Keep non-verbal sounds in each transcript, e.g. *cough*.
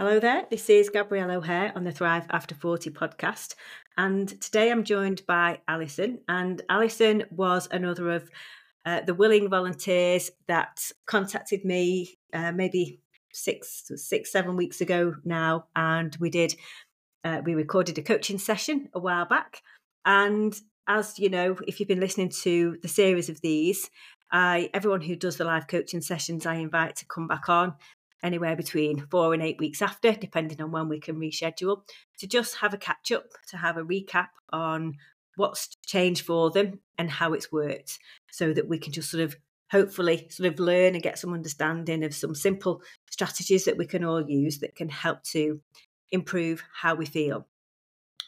Hello there, this is Gabrielle O'Hare on the Thrive After 40 podcast. And today I'm joined by Allison. And Allison was another of uh, the willing volunteers that contacted me uh, maybe six, six, seven weeks ago now. And we did, uh, we recorded a coaching session a while back. And as you know, if you've been listening to the series of these, I everyone who does the live coaching sessions I invite to come back on anywhere between four and eight weeks after, depending on when we can reschedule, to just have a catch up, to have a recap on what's changed for them and how it's worked, so that we can just sort of hopefully sort of learn and get some understanding of some simple strategies that we can all use that can help to improve how we feel.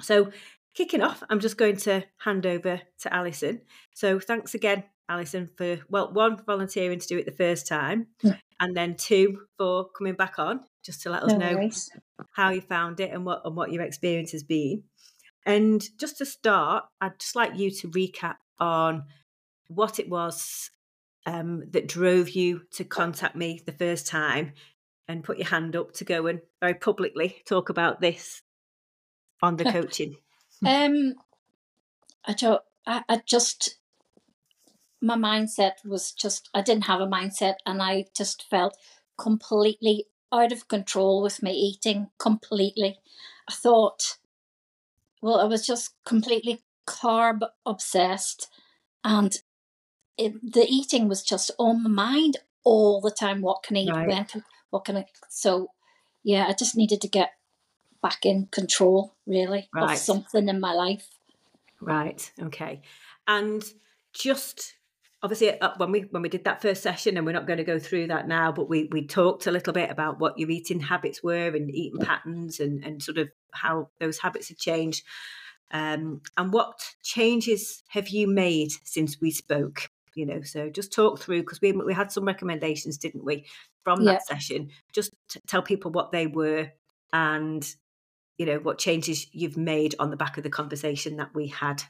So, kicking off, I'm just going to hand over to Allison. So, thanks again, Allison, for well, one volunteering to do it the first time, yeah and then two for coming back on just to let us no know worries. how you found it and what and what your experience has been. And just to start, I'd just like you to recap on what it was um, that drove you to contact me the first time and put your hand up to go and very publicly talk about this on the *laughs* coaching. um, I, don't, I, I just my mindset was just I didn't have a mindset and I just felt completely out of control with my eating completely. I thought well I was just completely carb obsessed and it, the eating was just on my mind all the time what can I eat right. when can, what can I so yeah I just needed to get back in control really right. of something in my life. Right. Okay. And just obviously uh, when we when we did that first session and we're not going to go through that now but we we talked a little bit about what your eating habits were and eating patterns and and sort of how those habits have changed. Um, and what changes have you made since we spoke? You know so just talk through because we we had some recommendations didn't we from that yeah. session. Just tell people what they were and you know what changes you've made on the back of the conversation that we had.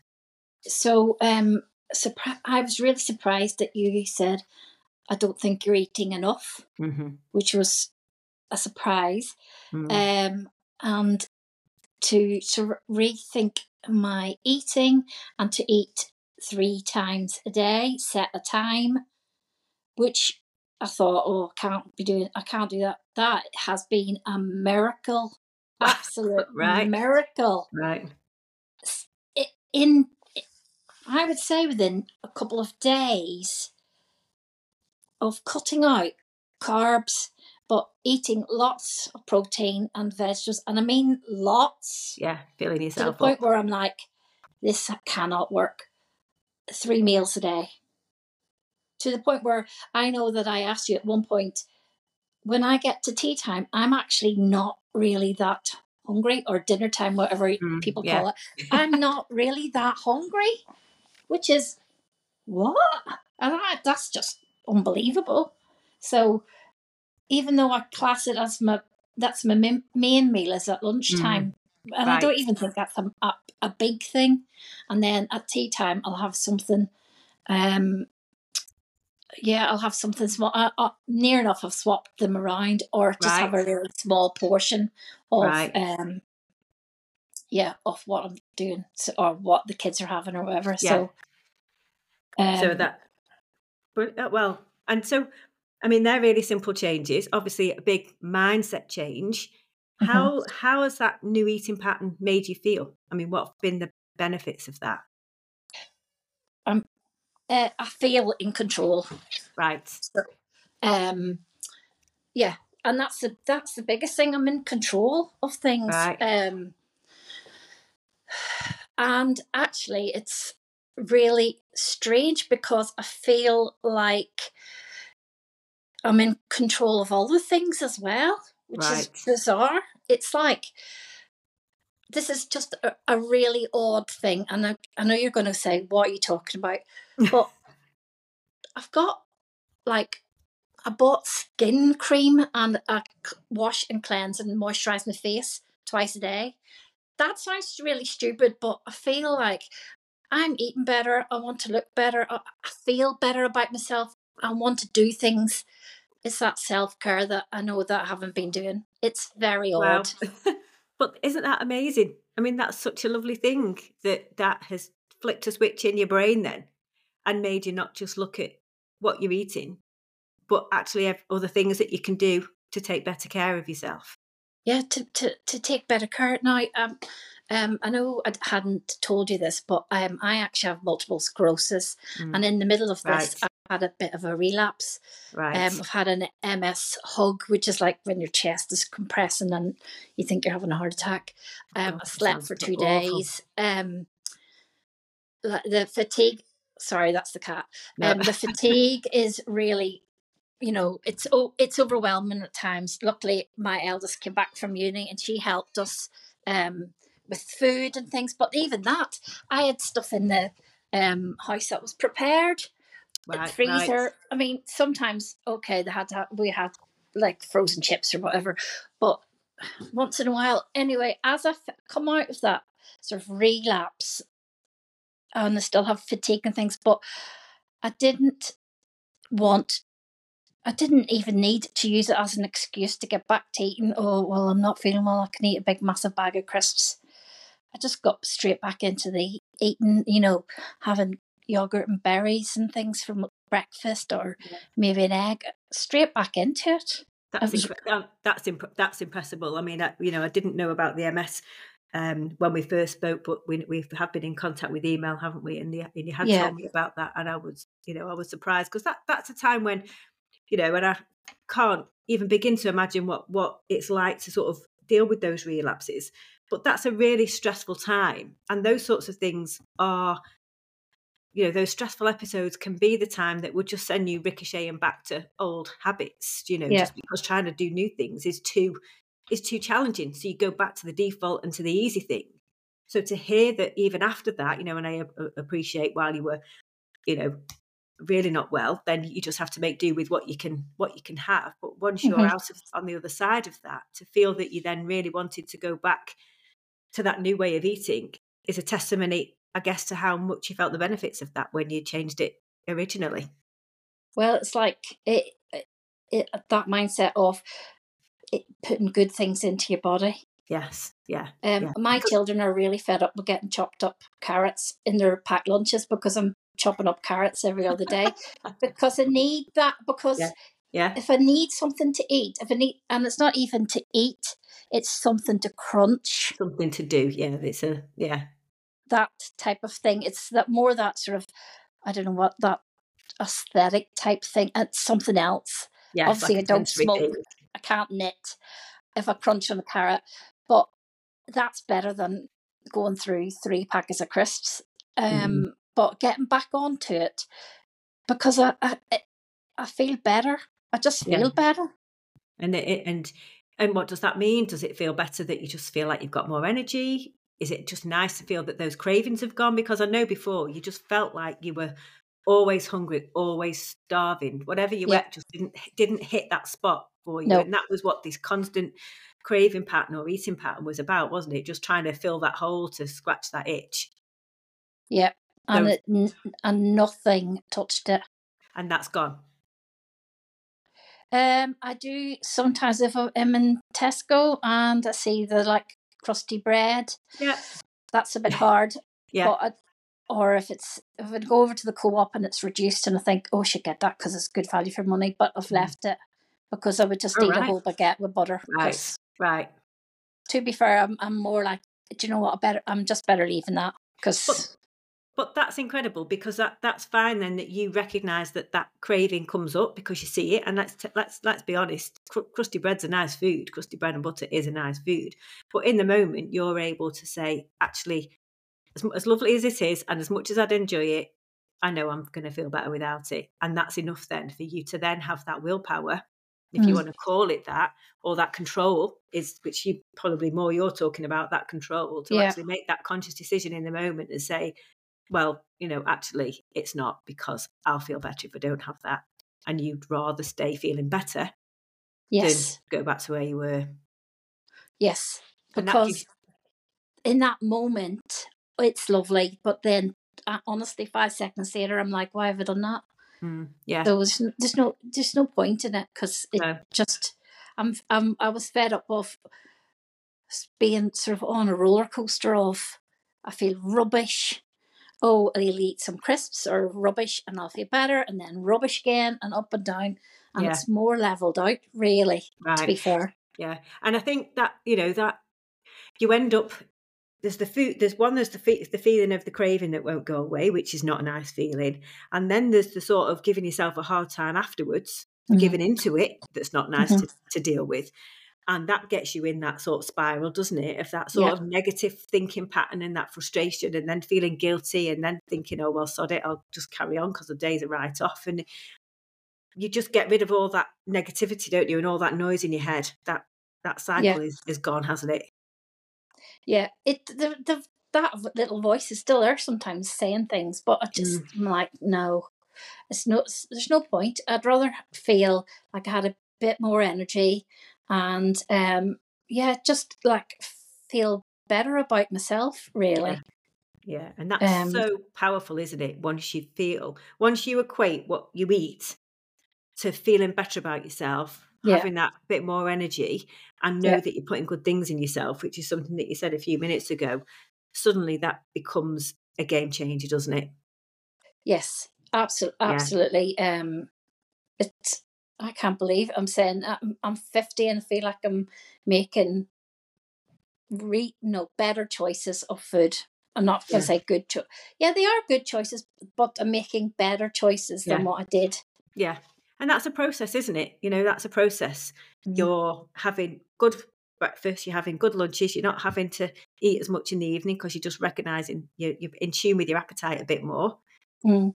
So um surpri- I was really surprised that you said, I don't think you're eating enough, mm-hmm. which was a surprise. Mm-hmm. Um, and to, to rethink my eating and to eat three times a day, set a time, which I thought, oh, I can't be doing, I can't do that. That has been a miracle, *laughs* absolute right. miracle. Right. In I would say within a couple of days of cutting out carbs, but eating lots of protein and vegetables, and I mean lots. Yeah, feeling yourself to the point up. where I'm like, this cannot work. Three meals a day. To the point where I know that I asked you at one point, when I get to tea time, I'm actually not really that hungry, or dinner time, whatever mm, people yeah. call it. *laughs* I'm not really that hungry which is what? And I, that's just unbelievable. So even though I class it as my that's my main meal is at lunchtime, mm. and right. I don't even think that's a, a, a, big thing. And then at tea time, I'll have something. Um, yeah, I'll have something small. Uh, uh, near enough, I've swapped them around, or just right. have a really small portion of right. um, yeah, of what I'm doing or what the kids are having or whatever. Yeah. So, um, so that, uh, well, and so, I mean, they're really simple changes. Obviously, a big mindset change. Mm-hmm. How how has that new eating pattern made you feel? I mean, what have been the benefits of that? Um, uh, I feel in control. Right. So, um, yeah, and that's the that's the biggest thing. I'm in control of things. Right. Um, and actually, it's really strange because I feel like I'm in control of all the things as well, which right. is bizarre. It's like this is just a, a really odd thing. And I, I know you're going to say, What are you talking about? *laughs* But I've got like I bought skin cream and I wash and cleanse and moisturize my face twice a day that sounds really stupid, but I feel like I'm eating better. I want to look better. I feel better about myself. I want to do things it's that self care that I know that I haven't been doing. It's very Wow. odd. *laughs* but isn't that amazing? I mean, that's such a lovely thing that that has flicked a switch in your brain then and made you not just look at what you're eating, but actually have other things that you can do to take better care of yourself. Yeah, to, to, to take better care. Now, um, um, I know I hadn't told you this, but um, I actually have multiple sclerosis, Mm. and in the middle of this, Right. I had a bit of a relapse. Right. Um, I've had an MS hug, which is like when your chest is compressing and you think you're having a heart attack. Um, Oh, I slept for two awful. days. Um, the the fatigue. Sorry, that's the cat. No. Um, the fatigue is really, you know, it's oh, it's overwhelming at times. Luckily, my eldest came back from uni and she helped us um, with food and things. But even that, I had stuff in the um, house that was prepared right, freezer. right. I mean, sometimes okay, they had to have, we had like frozen chips or whatever, but once in a while, anyway, as I f- come out of that sort of relapse, and I still have fatigue and things, but I didn't want. I didn't even need to use it as an excuse to get back to eating. Oh well, I'm not feeling well. I can eat a big massive bag of crisps. I just got straight back into the eating. You know, having yogurt and berries and things for m- breakfast or Yeah. maybe an egg straight back into it That's was- impre- that's imp- that's impressible. I mean, I, you know, I didn't know about the MS um, when we first spoke, but we we have been in contact with email, haven't we? And, the, and you had Yeah. told me about that, and I was, you know, I was surprised because that that's a time when, you know, and I can't even begin to imagine what what it's like to sort of deal with those relapses. But that's a really stressful time, and those sorts of things are you know those stressful episodes can be the time that would just send you ricocheting back to old habits you know Yeah. just because trying to do new things is too is too challenging so you go back to the default and to the easy thing so to hear that even after that you know and I appreciate while you were you know really not well then you just have to make do with what you can what you can have but once you're Mhm. out of on the other side of that to feel that you then really wanted to go back to that new way of eating is a testimony i guess to how much you felt the benefits of that when you changed it originally well it's like it, it, it that mindset of it, putting good things into your body yes yeah um, Yeah. my children are really fed up with getting chopped up carrots in their packed lunches because i'm chopping up carrots every other day *laughs* because i need that because Yeah. yeah if i need something to eat if i need and it's not even to eat it's something to crunch something to do yeah it's a yeah that type of thing. It's that more that sort of I don't know what that aesthetic type thing. It's something else. yeah Obviously, I don't smoke. I can't knit if I crunch on a carrot, but that's better than going through three packets of crisps. Um, Mhm. But getting back onto it because I I, I- feel better. I just Yeah. feel better. and it, it- and and what does that mean does it feel better that you just feel like you've got more energy is it just nice to feel that those cravings have gone because i know before you just felt like you were always hungry always starving whatever you Yeah. ate just didn't didn't hit that spot for you No. and that was what this constant craving pattern or eating pattern was about wasn't it just trying to fill that hole to scratch that itch Yeah, and it, and nothing touched it. and that's gone Um, I do sometimes if I'm in Tesco and I see the like crusty bread. yeah That's a bit *laughs* hard. yeah But I, or if it's if I go over to the co-op and it's reduced and I think oh I should get that because it's good value for money, but I've Mhm. left it because I would just Oh, eat a whole baguette with butter. right right To be fair, I'm I'm more like do you know what? I better I'm just better leaving that because But that's incredible because that that's fine then that you recognise that that craving comes up because you see it and let's t- let's let's be honest cr- crusty bread's a nice food crusty bread and butter is a nice food but in the moment you're able to say actually as, as lovely as it is and as much as I'd enjoy it I know I'm going to feel better without it and that's enough then for you to then have that willpower if you Mm. want to call it that or that control is which you probably more you're talking about that control to Yeah. actually make that conscious decision in the moment and say well you know actually it's not because i'll feel better if i don't have that and you'd rather stay feeling better yes, than go back to where you were yes, And that because gives- in that moment it's lovely, but then honestly, five seconds later, I'm like, why have I done that? Mm, yeah. So there's, there's no there's no point in it because it No. just I'm I'm I was fed up of being sort of on a roller coaster of I feel rubbish. Oh, I'll eat some crisps or rubbish and I'll feel better, and then rubbish again, and up and down, and Yeah. it's more leveled out, really. To be fair, Yeah. And I think that, you know, that you end up there's the food there's one there's the fe- the feeling of the craving that won't go away which is not a nice feeling and then there's the sort of giving yourself a hard time afterwards Mhm. giving into it that's not nice Mhm. to, to deal with and that gets you in that sort of spiral doesn't it of that sort Yeah. of negative thinking pattern and that frustration and then feeling guilty and then thinking oh well sod it i'll just carry on because the days are right off and you just get rid of all that negativity don't you and all that noise in your head that that cycle Yeah. is, is gone hasn't it yeah, it the, the that little voice is still there sometimes saying things, but I just Mm. I'm like, no, it's no, there's no point. I'd rather feel like I had a bit more energy, and um, yeah, just like feel better about myself. Really, Yeah, and that's Um, so powerful, isn't it? Once you feel, once you equate what you eat to feeling better about yourself, Yeah. having that bit more energy, and know Yeah. that you're putting good things in yourself, which is something that you said a few minutes ago, suddenly that becomes a game changer, doesn't it? yes, absolutely, Yeah. absolutely. Um, it's I can't believe I'm saying I'm, I'm 50 and I feel like I'm making re no better choices of food. I'm not going Yeah. to say good cho- Yeah, they are good choices, but I'm making better choices than what I did. Yeah. And that's a process, isn't it? You know, that's a process. Mm. You're having good breakfast, you're having good lunches, you're not having to eat as much in the evening because you're just recognizing you're, you're in tune with your appetite a bit more. Mm.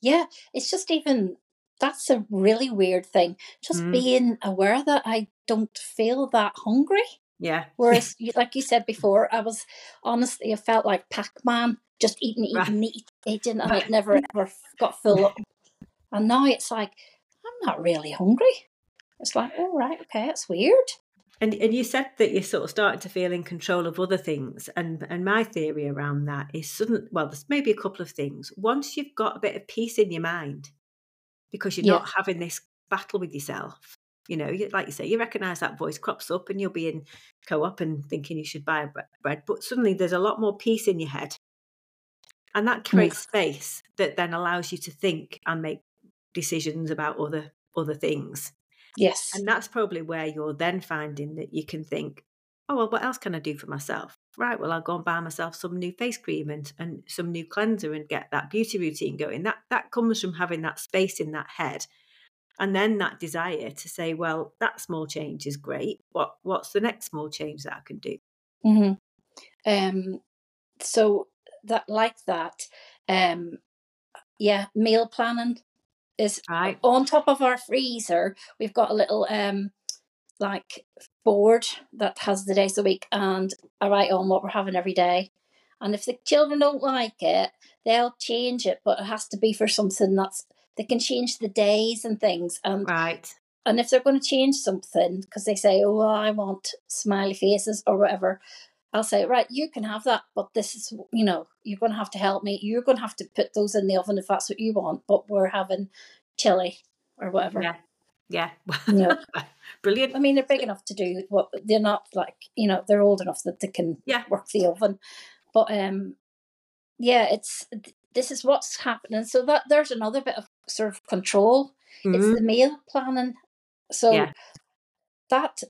Yeah, it's just even that's a really weird thing. Just Mm. being aware that I don't feel that hungry. Yeah. Whereas, *laughs* like you said before, I was honestly, I felt like Pac Man, just eating, eating, Right. eating, eating, and Right. it never ever got full up. *laughs* And now it's like, I'm not really hungry. It's like, oh, right, okay, it's weird. And and you said that you're sort of starting to feel in control of other things, and and my theory around that is sudden. Well, there's maybe a couple of things. Once you've got a bit of peace in your mind, because you're Yeah. not having this battle with yourself. You know, like you say, you recognise that voice crops up, and you'll be in co-op and thinking you should buy bread, but suddenly there's a lot more peace in your head, and that creates space that then allows you to think and make decisions about other other things. Yes. And that's probably where you're then finding that you can think, oh, well, what else can I do for myself? Right, well, I'll go and buy myself some new face cream and, and some new cleanser and get that beauty routine going. That that comes from having that space in that head. And then that desire to say, well, that small change is great. What what's the next small change that I can do? Mm-hmm. Um, so that like that, um, yeah, meal planning is Right. on top of our freezer. We've got a little um, like board that has the days of the week, and I write on what we're having every day. And if the children don't like it, they'll change it, but it has to be for something that's they can change the days and things. And Right. and if they're going to change something, because they say, oh, I want smiley faces or whatever, I'll say, right, you can have that, but this is, you know, you're going to have to help me. You're going to have to put those in the oven if that's what you want, but we're having chili or whatever. Yeah. Yeah. *laughs* Brilliant. I mean, they're big enough to do what they're not like, you know, they're old enough that they can Yeah. work the oven. But um, yeah, it's this is what's happening. So that there's another bit of sort of control Mhm. it's the meal planning. So Yeah. that,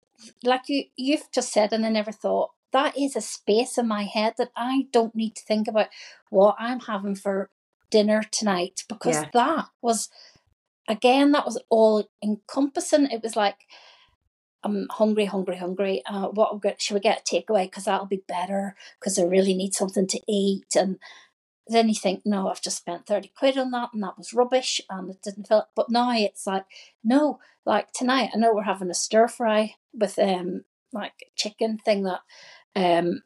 like you, you've just said, and I never thought that is a space in my head that I don't need to think about what I'm having for dinner tonight because Yeah. that was, again, that was all encompassing. It was like. I'm hungry, hungry, hungry. Uh, what we should we get a takeaway? Because that'll be better. Because I really need something to eat. And then you think, no, I've just spent 30 quid on that and that was rubbish and it didn't feel but now it's like, no, like tonight I know we're having a stir fry with um like chicken thing that um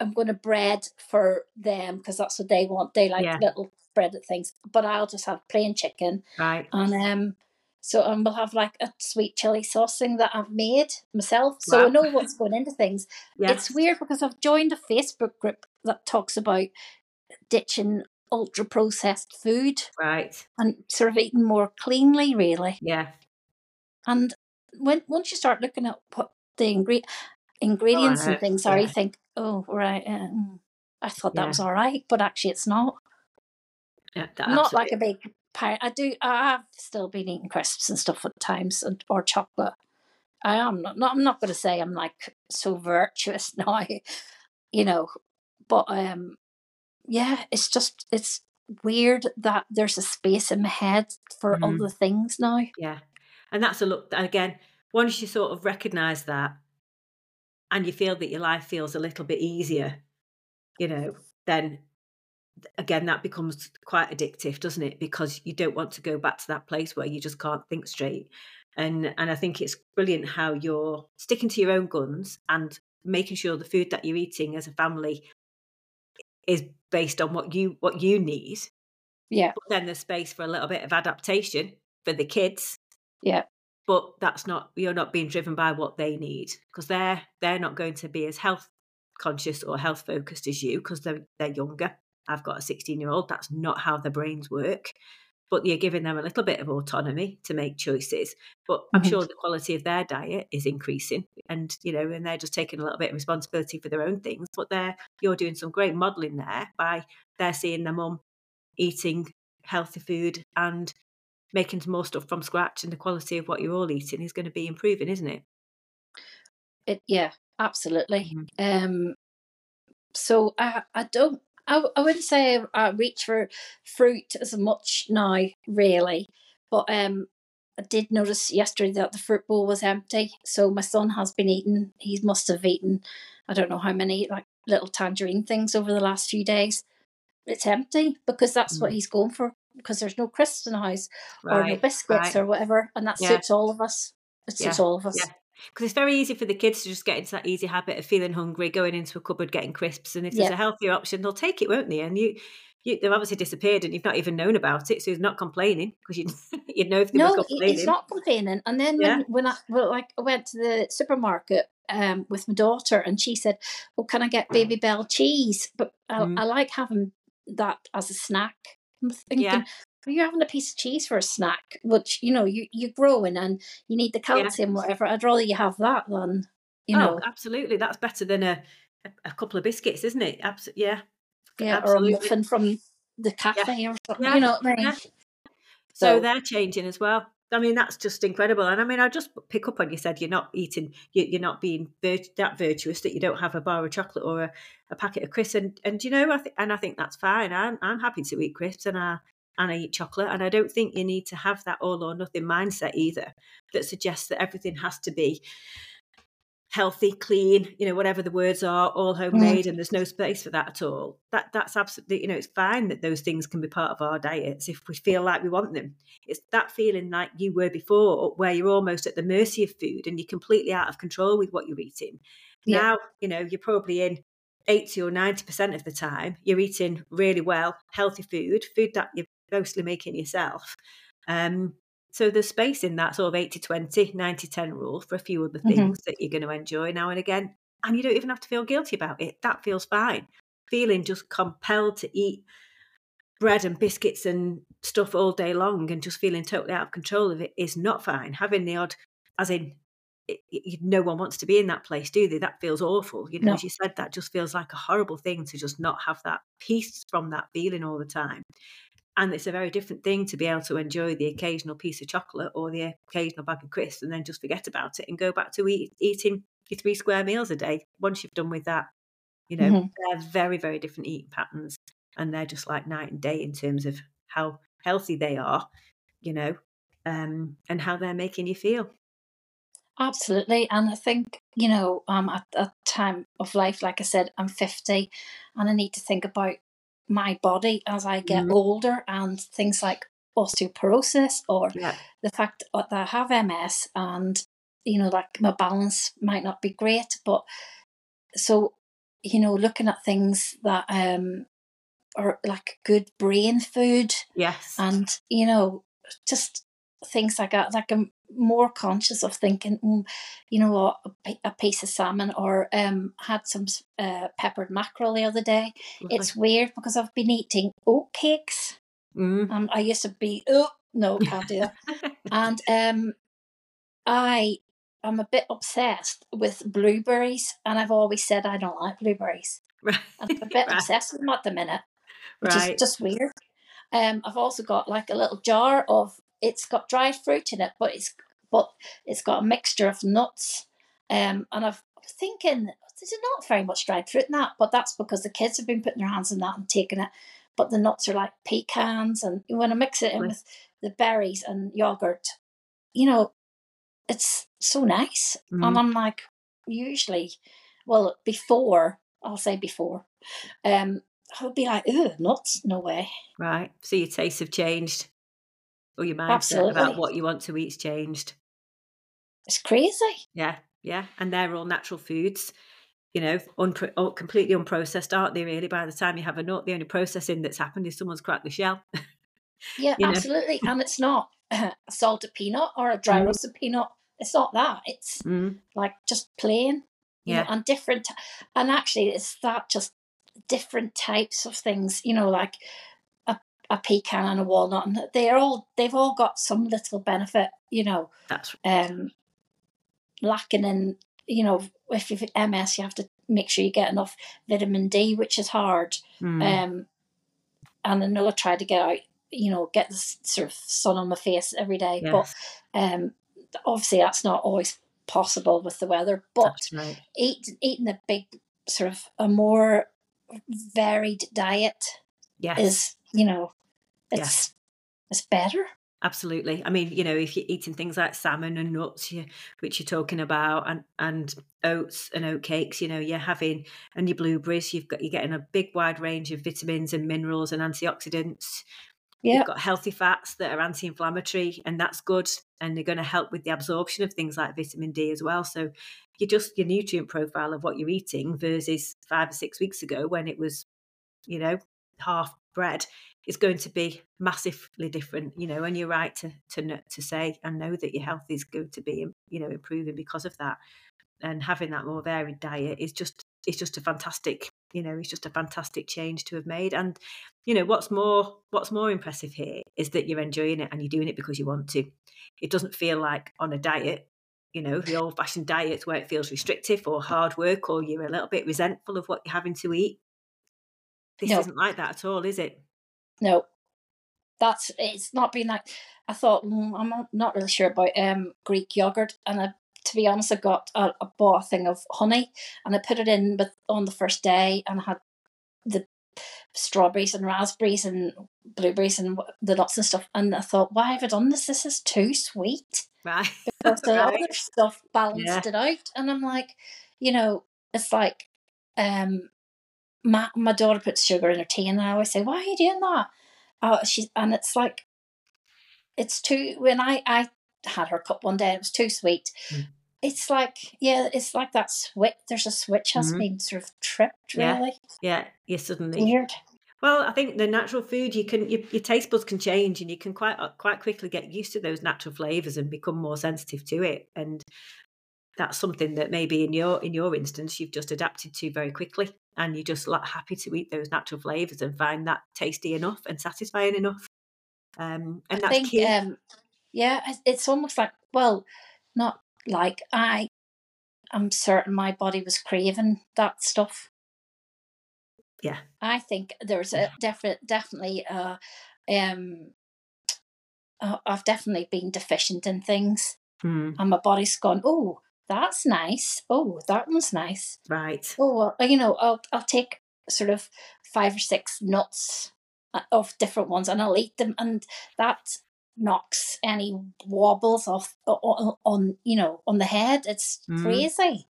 I'm gonna bread for them because that's what they want. They like Yeah. little breaded things. But I'll just have plain chicken Right. and um so and we'll have like a sweet chili sauce thing that I've made myself. So I know what's going into things. Yeah. It's weird because I've joined a Facebook group that talks about ditching ultra processed food Right. and sort of eating more cleanly, really. Yeah. And when once you start looking at what the ingre- ingredients know, and things are, yeah. you think, oh, right, mm, I thought that Yeah. was all right, but actually it's not. Yeah. I'm not like a big pirate. I do. I have still been eating crisps and stuff at times, and or chocolate. I am not. not I'm not going to say I'm like so virtuous *laughs* now, you know. But um, yeah, it's just it's weird that there's a space in my head for Mhm. other things now. Yeah. And that's a look again, once you sort of recognize that and you feel that your life feels a little bit easier, you know, then again that becomes quite addictive, doesn't it? Because you don't want to go back to that place where you just can't think straight. And and I think it's brilliant how you're sticking to your own guns and making sure the food that you're eating as a family is based on what you what you need. Yeah, But then there's space for a little bit of adaptation for the kids yeah, but that's not you're not being driven by what they need because they're they're not going to be as health conscious or health focused as you because they're they're younger i've got a 16 year old that's not how their brains work but you're giving them a little bit of autonomy to make choices but i'm Mhm. sure the quality of their diet is increasing and you know and they're just taking a little bit of responsibility for their own things but they're you're doing some great modeling there by they're seeing their mum eating healthy food and making some more stuff from scratch and the quality of what you're all eating is going to be improving, isn't it? it. Yeah, absolutely. Mhm. Um, so I I don't. I, I wouldn't say I reach for fruit as much now, really. But um, I did notice yesterday that the fruit bowl was empty. So my son has been eating. He must have eaten, I don't know how many like little tangerine things over the last few days. It's empty because that's what Mm. he's going for. Because there's no crisps in the house or no biscuits right. or whatever, and that Yeah. suits all of us. It Yeah, suits all of us. yeah. Because it's very easy for the kids to just get into that easy habit of feeling hungry, going into a cupboard, getting crisps, and if there's a healthier option, they'll take it, won't they? And you, you they've obviously disappeared, and you've not even known about it, so he's not complaining because you *laughs* you know if they were No, he- complaining. he's not complaining. And then when, Yeah. when I well, like I went to the supermarket um, with my daughter, and she said, "Well, can I get Babybel cheese?" But I, Mm. I like having that as a snack. I'm thinking, Yeah. You're having a piece of cheese for a snack, which you know you you're growing and you need the calcium, whatever. I'd rather you have that than you oh, know, absolutely, that's better than a a, couple of biscuits, isn't it? Absolutely, yeah, yeah, or a absolutely. muffin from the cafe or something. Yeah, You know what I mean? yeah. So So- they're changing as well. I mean, that's just incredible. And I mean, I just pick up on you said you're not eating, you- you're not being virt- that virtuous that you don't have a bar of chocolate or a, a packet of crisps. And and you know, I think and I think that's fine. I'm I'm happy to eat crisps and I and I eat chocolate. And I don't think you need to have that all or nothing mindset either that suggests that everything has to be healthy, clean, you know, whatever the words are, all mm. homemade, and there's no space for that at all. That that's absolutely, you know, it's fine that those things can be part of our diets if we feel like we want them. It's that feeling like you were before, where you're almost at the mercy of food and you're completely out of control with what you're eating. Yeah. Now, you know, you're probably in 80 or 90% of the time, you're eating really well, healthy food, food that you're mostly making yourself. Um, so there's space in that sort of 80 20, 90 10 rule for a few other Mhm. things that you're going to enjoy now and again. And you don't even have to feel guilty about it. That feels fine. Feeling just compelled to eat bread and biscuits and stuff all day long and just feeling totally out of control of it is not fine. Having the odd, as in, it, it, no one wants to be in that place, do they? That feels awful. You know, No. as you said, that just feels like a horrible thing to just not have that peace from that feeling all the time. And it's a very different thing to be able to enjoy the occasional piece of chocolate or the occasional bag of crisps and then just forget about it and go back to eat, eating your three square meals a day once you've done with that. You know, Mhm. they're very, very different eating patterns and they're just like night and day in terms of how healthy they are, you know, um, and how they're making you feel. Absolutely. And I think, you know, um, at a time of life, like I said, I'm 50 and I need to think about my body as I get Mhm. older and things like osteoporosis or Yeah. the fact that I have MS and, you know, like my balance might not be great. But so, you know, looking at things that um, are like good brain food Yes. and, you know, just things like that, like a more conscious of thinking, mm, you know what, a, a piece of salmon or um, had some uh, peppered mackerel the other day. Lovely. It's weird because I've been eating oat cakes. Mm. Um, I used to be, oh, no, *laughs* can't do that. and um, I am a bit obsessed with blueberries, and I've always said I don't like blueberries. right. I'm a bit right. obsessed with them at the minute, which Right. is just weird. Um, I've also got like a little jar of it's got dried fruit in it, but it's but it's got a mixture of nuts. Um, and I've I was thinking there's not very much dried fruit in that, but that's because the kids have been putting their hands in that and taking it. But the nuts are like pecans, and when I mix it in with the berries and yogurt, you know, it's so nice. Mm. And I'm like, usually, well, before I'll say before, um, I would be like, "Ooh, nuts, no way." Right. So your tastes have changed, or your mindset Absolutely. about what you want to eat's changed. It's crazy. Yeah, yeah, and they're all natural foods. You know, unpro- oh, completely unprocessed, aren't they? Really, by the time you have a nut, the only processing that's happened is someone's cracked the shell. *laughs* Yeah, You know. absolutely. And it's not *clears throat* a salted peanut or a dry Mm. roasted peanut. It's not that. It's Mm. like just plain. Yeah. know, and different. And actually, it's that just different types of things. You know, like a, pecan and a walnut, and they're all they've all got some little benefit. You know, That's um, lacking in, you know, if you've MS, you have to make sure you get enough vitamin D, which is hard. mm. Um, and I know I try to get out, you know, get the sort of sun on my face every day, yes, but um, obviously that's not always possible with the weather. But right. eat, eating a big sort of a more varied diet Yes, is, you know, Yeah. it's it's better. Absolutely. I mean, you know, if you're eating things like salmon and nuts, you, which you're talking about, and and oats and oat cakes, you know, you're having and your blueberries, you've got you're getting a big wide range of vitamins and minerals and antioxidants. Yeah, You've got healthy fats that are anti-inflammatory, and that's good, and they're going to help with the absorption of things like vitamin D as well. So, you're just your nutrient profile of what you're eating versus five or six weeks ago when it was, you know, half bread is going to be massively different. You know, and you're right to to to say and know that your health is going to be, you know, improving because of that. And having that more varied diet is just it's just a fantastic, you know, it's just a fantastic change to have made. And you know what's more what's more impressive here is that you're enjoying it and you're doing it because you want to it doesn't feel like on a diet you know the old fashioned diets where it feels restrictive or hard work or you're a little bit resentful of what you're having to eat this No. isn't like that at all is it no, that's it's not been like I thought. Mm, I'm not- really sure about um Greek yogurt, and I, to be honest, I got a, I bought a thing of honey, and I put it in, but on the first day, and I had the strawberries and raspberries and blueberries and the nuts and stuff, and I thought, why have I done this? This is too sweet. right Because *laughs* the Right. other stuff balanced Yeah. it out, and I'm like, you know, it's like, um, my my daughter puts sugar in her tea, and I always say, why are you doing that? Oh, she's and it's like, it's too. When I I had her cup one day, it was too sweet. Mm. It's like, yeah, it's like that switch. There's a switch has Mhm. been sort of tripped. Yeah. Really yeah you suddenly weird. well i think the natural food you can your, your taste buds can change and you can quite uh, quite quickly get used to those natural flavors and become more sensitive to it and that's something that maybe in your in your instance you've just adapted to very quickly and you're just like happy to eat those natural flavors and find that tasty enough and satisfying enough um and I that's think, key um, yeah, it's- almost like, well, not like I. I'm certain my body was craving that stuff. yeah I think there's a definite, definitely, uh, um, uh, I've definitely been deficient in things, Hmm, and my body's gone. Oh, that's nice. Oh, that one's nice. right Oh, well, you know, I'll I'll take sort of five or six nuts uh, of different ones, and I'll eat them, and that knocks any wobbles off on, on you know on the head. It's Mm. crazy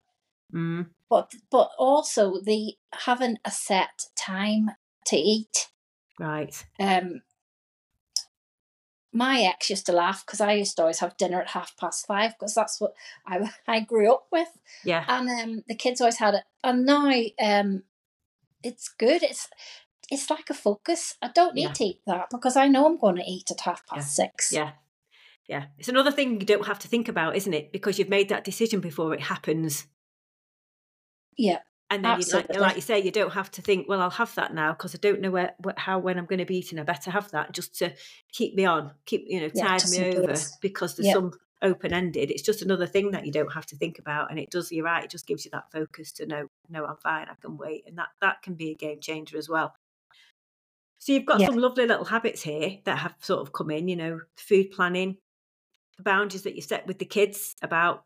mm, but but also the having a set time to eat. right Um, my ex used to laugh because I used to always have dinner at half past five because that's what I *laughs* I grew up with, yeah and um, the kids always had it. And now um, it's good. It's it's like a focus. I don't need Yeah. to eat that because I know I'm going to eat at half past six. yeah yeah, it's another thing you don't have to think about, isn't it? Because you've made that decision before it happens. Yeah. And then, you, like, like you say, you don't have to think, well, I'll have that now because I don't know where, wh- how, when I'm going to be eating. I better have that just to keep me on, keep, you know, Yeah, tide me over case. because there's some open ended. It's just another thing that you don't have to think about. And it does, you're right, it just gives you that focus to know, no, I'm fine, I can wait. And that, that can be a game changer as well. So you've got Yeah. some lovely little habits here that have sort of come in, you know, food planning, the boundaries that you set with the kids about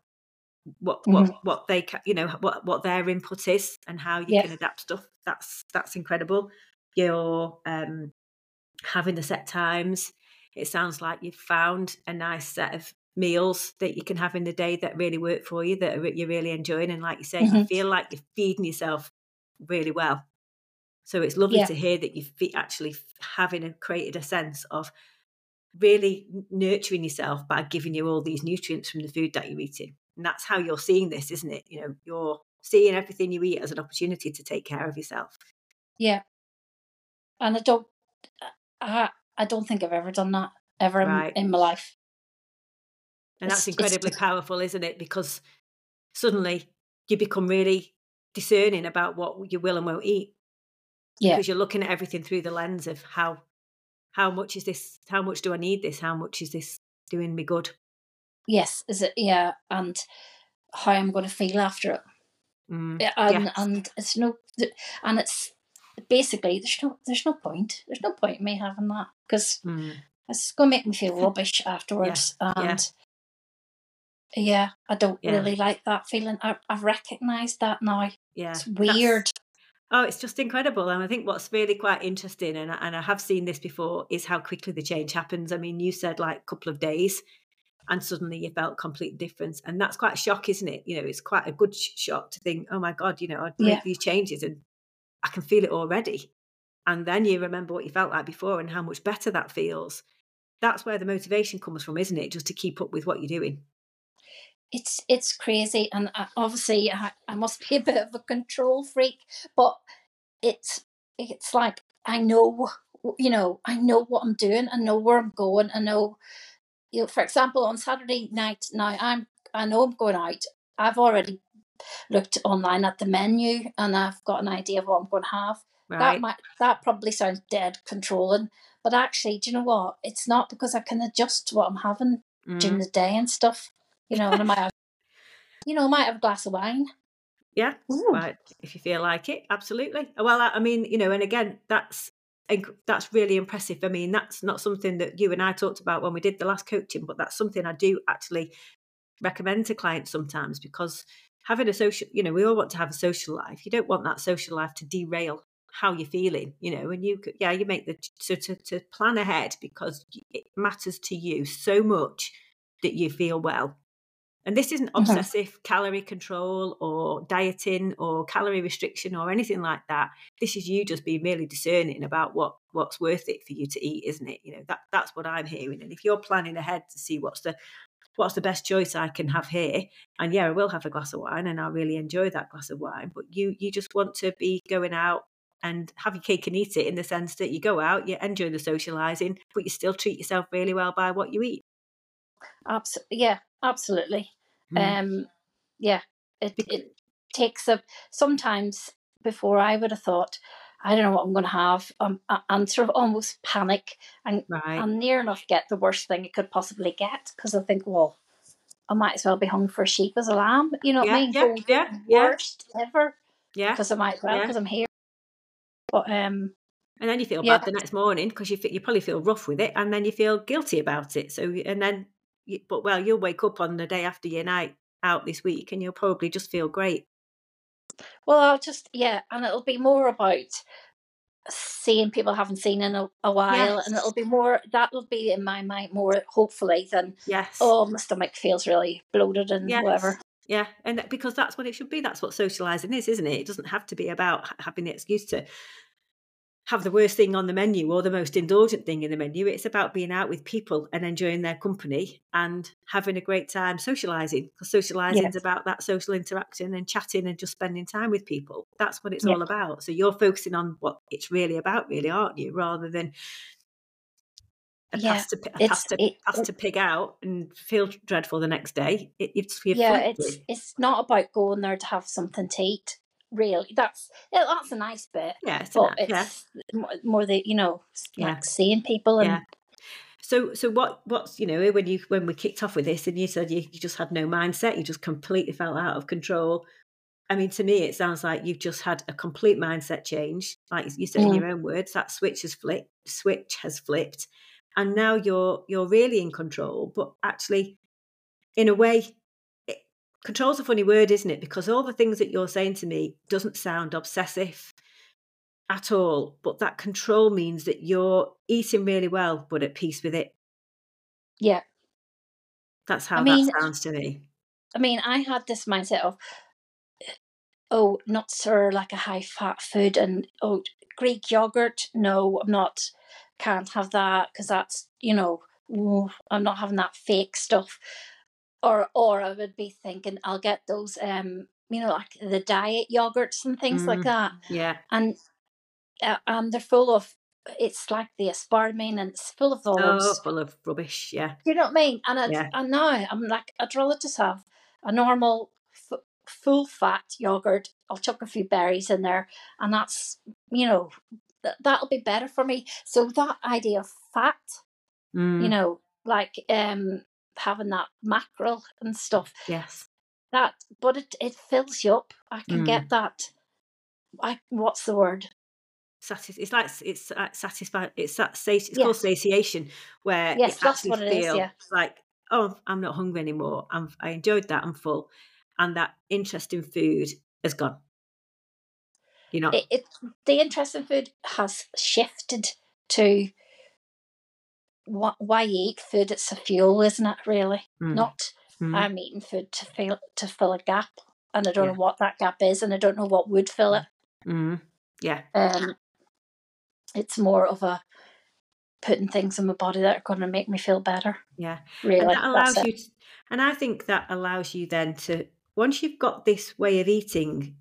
what what Mm-hmm. what they ca- you know what what their input is and how you Yeah. can adapt stuff. That's that's incredible. You're um, having the set times. It sounds like you've found a nice set of meals that you can have in the day that really work for you that are, you're really enjoying and like you say you Mhm. feel like you're feeding yourself really well so it's lovely Yeah. to hear that you've actually having and created a sense of really nurturing yourself by giving you all these nutrients from the food that you're eating and that's how you're seeing this isn't it you know you're seeing everything you eat as an opportunity to take care of yourself Yeah. And I don't I I don't think I've ever done that ever in- Right. in, my life. and that's It's- incredibly powerful isn't it because suddenly you become really discerning about what you will and won't eat Yeah. because you're looking at everything through the lens of how how much is this how much do i need this how much is this doing me good Yes. Is it yeah, and how I'm gonna feel after it. Mm, Yeah, and yes. and it's no and it's basically there's no there's no point. There's no point in me having that because mm, it's gonna make me feel rubbish afterwards. And yeah, I don't Yeah. really like that feeling. I, I've recognised that now. yeah It's that's- weird. oh it's just incredible and i think what's really quite interesting and, I- and i have seen this before is how quickly the change happens i mean you said like a couple of days and suddenly you felt complete difference. And that's quite a shock isn't it? You know it's quite a good sh- shock to think oh my god you know i'd make Yeah. these changes and i can feel it already. And then you remember what you felt like before and how much better that feels. That's where the motivation comes from isn't it? Just to keep up with what you're doing. It's it's crazy. And I, obviously I, I must be a bit of a control freak but it's it's like i know you know i know what i'm doing. I know where i'm going. I know you know for example on saturday night now i'm i know i'm going out. I've already looked online at the menu and i've got an idea of what i'm going to have. That might that probably sounds dead controlling but actually do you know what? It's not because i can adjust to what i'm having during Mm. the day and stuff. You know, and I might *laughs* have, you know, I might have a glass of wine. yeah. Right if you feel like it absolutely. Well I mean you know and again that's inc- that's really impressive. I mean that's not something that you and i talked about when we did the last coaching but that's something i do actually recommend to clients sometimes because having a social you know we all want to have a social life. You don't want that social life to derail how you're feeling you know and you could yeah you make the so to, to plan ahead because it matters to you so much that you feel well and this isn't Mhm. obsessive calorie control or dieting or calorie restriction or anything like that. This is you just being really discerning about what what's worth it for you to eat, isn't it? You know, that that's what I'm hearing. And if you're planning ahead to see what's the what's the best choice I can have here, and yeah, I will have a glass of wine and I really enjoy that glass of wine, but you you just want to be going out and have your cake and eat it in the sense that you go out, you enjoy the socializing, but you still treat yourself really well by what you eat. Abs- yeah, absolutely. Mm. Um, yeah, it it takes a sometimes before I would have thought, I don't know what I'm going to have, um, and sort of almost panic and right. and near enough get the worst thing it could possibly get because I think, well, I might as well be hung for a sheep as a lamb. You know what Yeah, I mean? yeah, yeah, yeah. worst ever yeah. because I might as well Yeah. because I'm here. But um, And then you feel Yeah. bad the next morning because you you probably feel rough with it, and then you feel guilty about it. So and then, but well, you'll wake up on the day after your night out this week, and you'll probably just feel great. Well, I'll just yeah, and it'll be more about seeing people I haven't seen in a, a while, and it'll be more that will be in my mind more hopefully than Yes. oh my stomach feels really bloated and yes. whatever. Yeah, and uh, because that's what it should be. That's what socializing is, isn't it? It doesn't have to be about having the excuse to have the worst thing on the menu or the most indulgent thing in the menu. It's about being out with people and enjoying their company and having a great time socializing. Because socializing is about that social interaction and chatting and just spending time with people. That's what it's all about. So you're focusing on what it's really about, really, aren't you? Rather than a Yeah, pasta, a pasta, it, pasta pig out and feel dreadful the next day. It, it's yeah, it's it's not about going there to have something to eat. Really, that's yeah, that's a nice bit, Yeah, it's but an, yeah, it's more, the you know yeah, like seeing people yeah. and So, so what? What's you know when you when we kicked off with this, and you said you, you just had no mindset, you just completely felt out of control. I mean, to me, it sounds like you've just had a complete mindset change, like you said in mm, your own words. That switch has flipped. Switch has flipped, and now you're you're really in control. But actually, in a way, control's a funny word, isn't it? Because all the things that you're saying to me doesn't sound obsessive at all. But that control means that you're eating really well, but at peace with it. yeah. That's I how that mean, sounds to me. I mean, I had this mindset of oh, nuts are like a high fat food, and oh, Greek yogurt, no, I'm not, can't have that because that's you know, I'm not having that fake stuff. Or or I would be thinking I'll get those um, you know, like the diet yogurts and things like Mm, that, yeah. and uh, and they're full of it's like the aspartame and it's full of all Oh, those full of rubbish. Yeah. you know what I mean? And I'd, Yeah. and now I'm like, I'd rather just have a normal f- full fat yogurt. I'll chuck a few berries in there, and that's you know th- that'll be better for me. So that idea of fat, you Mm, know, like um having that mackerel and stuff, yes. that but it it fills you up. I can Mm. get that. I what's the word? Satis- it's like it's uh, satisfied. It's that sati- It's called satiation, where yes, that's actually what it is. Yeah, like, oh, I'm not hungry anymore. I'm, I enjoyed that. I'm full, and that interest in food has gone. You know, it, it the interest in food has shifted to why eat food. It's a fuel, isn't it? Really, Mm, not mm, I'm eating food to fill to fill a gap, and I don't yeah. know what that gap is, and I don't know what would fill it. Mm, yeah. Um, it's more of a putting things in my body that are going to make me feel better. Yeah. really, And that allows you, to, and I think that allows you then to, once you've got this way of eating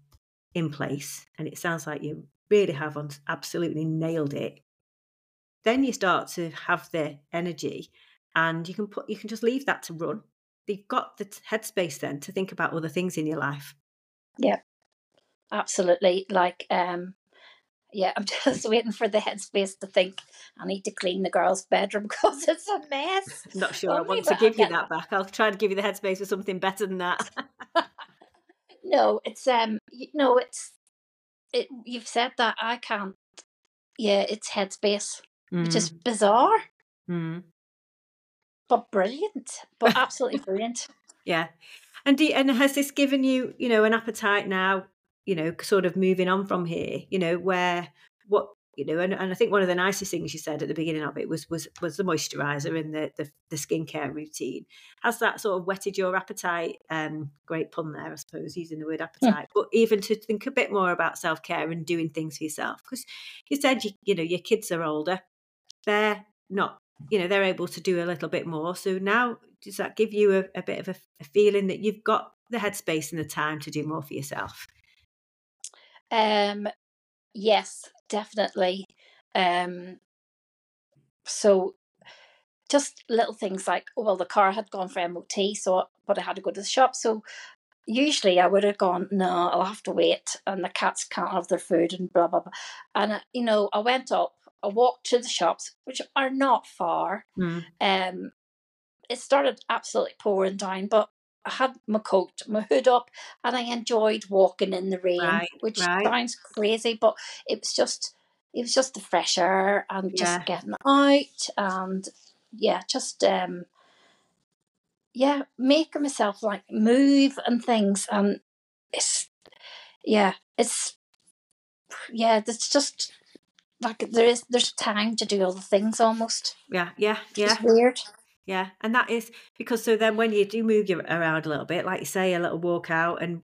in place, and it sounds like you really have absolutely nailed it, then you start to have the energy and you can put, you can just leave that to run. You've got the headspace then to think about other things in your life. Yeah, absolutely. Like, um, yeah, I'm *laughs* just waiting for the headspace to think I need to clean the girls' bedroom *laughs* because it's a mess. I'm not sure I want to give you that back. I'll try to give you the headspace for something better than that. *laughs* No, it's um, y- no, it's it. You've said that I can't. Yeah, it's headspace, which is Mm, bizarre mm. but brilliant, but absolutely *laughs* brilliant. Yeah. And do, and has this given you, you know, an appetite now, you know, sort of moving on from here, you know, where what you know, and, and I think one of the nicest things you said at the beginning of it was was was the moisturizer and the the, the skincare routine. Has that sort of whetted your appetite? Um, great pun there, I suppose, using the word Hmm. appetite. But even to think a bit more about self care and doing things for yourself, because you said you you know your kids are older, they're not, you know, they're able to do a little bit more. So now does that give you a, a bit of a, a feeling that you've got the headspace and the time to do more for yourself? Um, yes, definitely. Um, so just little things like, oh, well, the car had gone for MOT, so but I had to go to the shop. So usually I would have gone, no, I'll have to wait, and the cats can't have their food and blah blah blah. And uh, you know, I went up, I walked to the shops, which are not far. Mm. Um, it started absolutely pouring down, but I had my coat, my hood up, and I enjoyed walking in the rain, Right, which right. sounds crazy, but it was just it was just the fresh air and just Yeah. getting out and yeah, just um yeah, making myself like move and things and it's yeah, it's yeah, it's just like there is there's time to do all the things almost. Yeah, yeah, yeah, is weird. yeah. And that is because so then when you do move you around a little bit, like you say, a little walk out and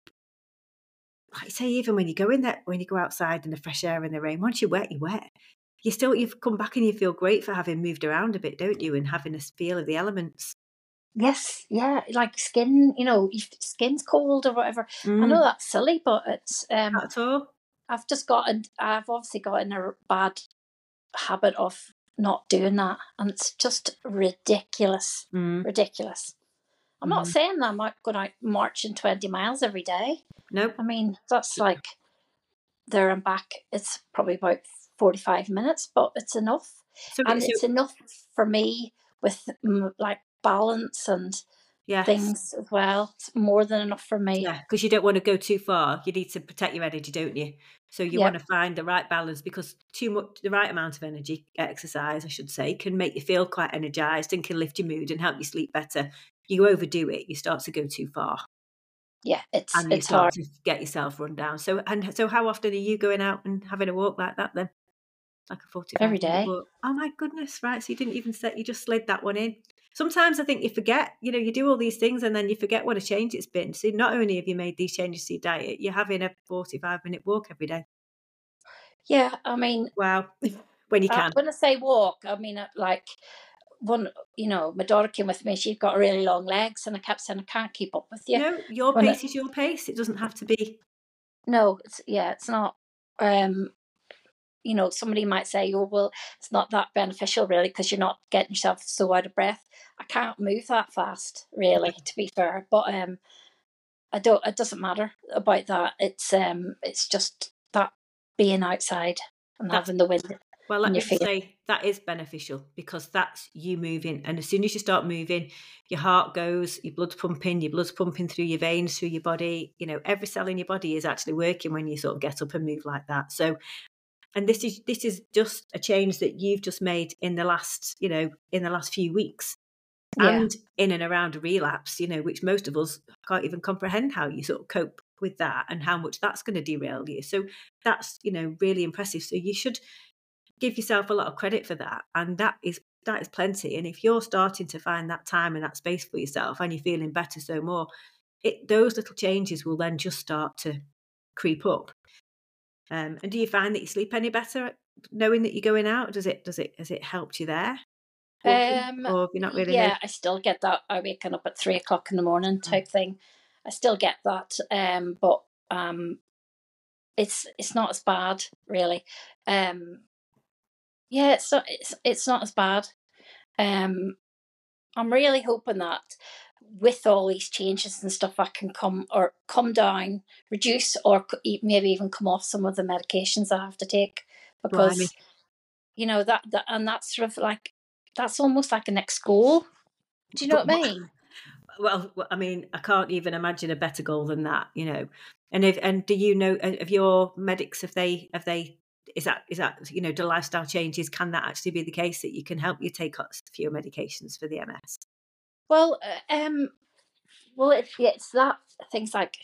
like you say, even when you go in there, when you go outside in the fresh air in the rain, once you're wet, you're wet. You still you've come back and you feel great for having moved around a bit, don't you? And having a feel of the elements. Yes, yeah, like skin, you know, if skin's cold or whatever. I know Mm, that's silly, but it's um not at all. I've just gotten I've obviously got in a bad habit of not doing that, and it's just ridiculous, Mm. ridiculous. I'm not Mhm. saying that I'm out going out marching 20 miles every day. Nope. I mean, that's like there and back. It's probably about 45 minutes, but it's enough. So, And so it's enough for me with mm, like balance and yes. things as well. It's more than enough for me. Yeah, because you don't want to go too far. You need to protect your energy, don't you? So you Yeah. want to find the right balance because too much, the right amount of energy, exercise, I should say, can make you feel quite energized and can lift your mood and help you sleep better. You overdo it, you start to go too far, Yeah, it's and you it's start hard. to get yourself run down. So, and so, how often are you going out and having a walk like that then? Like a forty-five every day. walk? Oh my goodness! Right, so you didn't even set, you just slid that one in. Sometimes I think you forget, you know, you do all these things and then you forget what a change it's been. So not only have you made these changes to your diet, you're having a 45 minute walk every day. Yeah, I mean, Wow. *laughs* when you uh, can. when I say walk, I mean uh, like one. You know, my daughter came with me. She's got really long legs, and I kept saying, "I can't keep up with you." No, your When I- pace is your pace. It doesn't have to be. No, it's yeah, it's not. Um, you know, somebody might say, "Oh, well, it's not that beneficial, really, because you're not getting yourself so out of breath." I can't move that fast, really, to be fair. But um, I don't. It doesn't matter about that. It's um, it's just that being outside and having the wind. Well, let me your just face. say that is beneficial because that's you moving. And as soon as you start moving, your heart goes, your blood's pumping, your blood's pumping through your veins, through your body. You know, every cell in your body is actually working when you sort of get up and move like that. So, and this is this is just a change that you've just made in the last, you know, in the last few weeks. Yeah. And in and around a relapse, you know, which most of us can't even comprehend how you sort of cope with that and how much that's going to derail you. So that's, you know, really impressive. So you should give yourself a lot of credit for that and that is that is plenty and if you're starting to find that time and that space for yourself and you're feeling better so more it those little changes will then just start to creep up um, and do you find that you sleep any better knowing that you're going out does it does it has it helped you there? Um, or have you not really yeah? I still get that. I waking up at three o'clock in the morning type thing. I still get that, um, but um, it's it's not as bad really. Um, yeah, it's not it's it's not as bad. Um, I'm really hoping that with all these changes and stuff, I can come or come down, reduce, or maybe even come off some of the medications I have to take because Blimey. you know that that and that's sort of like that's almost like a next goal. Do you know But what I mean? well i mean i can't even imagine a better goal than that you know and if and do you know of your medics have they have they is that is that you know the lifestyle changes can that actually be the case that you can help you take off fewer medications for the ms Well, uh, um, well, it, it's that things like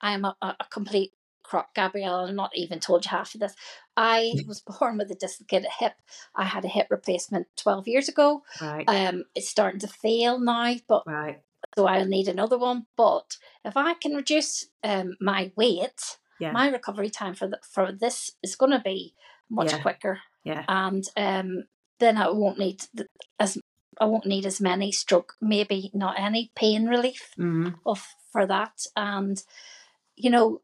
I am a, a complete crock, Gabrielle. I've not even told you half of this. I was *laughs* born with a dislocated hip. I had a hip replacement twelve years ago. right Um, it's starting to fail now, but right so I'll need another one. But if I can reduce um my weight, yeah my recovery time for the, for this is going to be much Yeah. quicker, yeah and um, then I won't need the, as I won't need as many stroke, maybe not any pain relief hmm of for that, and you know,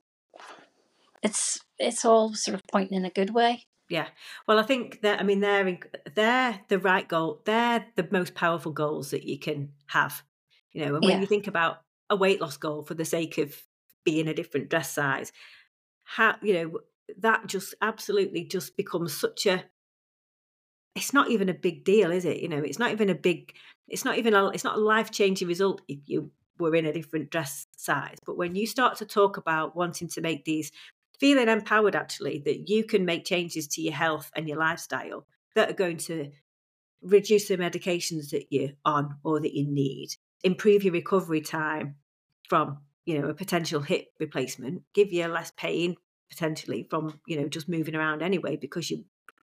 it's it's all sort of pointing in a good way. yeah well i think that i mean they're in, they're the right goal they're the most powerful goals that you can have you know and when Yeah. you think about a weight loss goal for the sake of being a different dress size how you know that just absolutely just becomes such a it's not even a big deal is it? You know it's not even a big it's not even a it's not a life changing result if you were in a different dress size. But when you start to talk about wanting to make these feeling empowered actually that you can make changes to your health and your lifestyle that are going to reduce the medications that you're on or that you need improve your recovery time from you know a potential hip replacement give you less pain potentially from you know just moving around anyway because you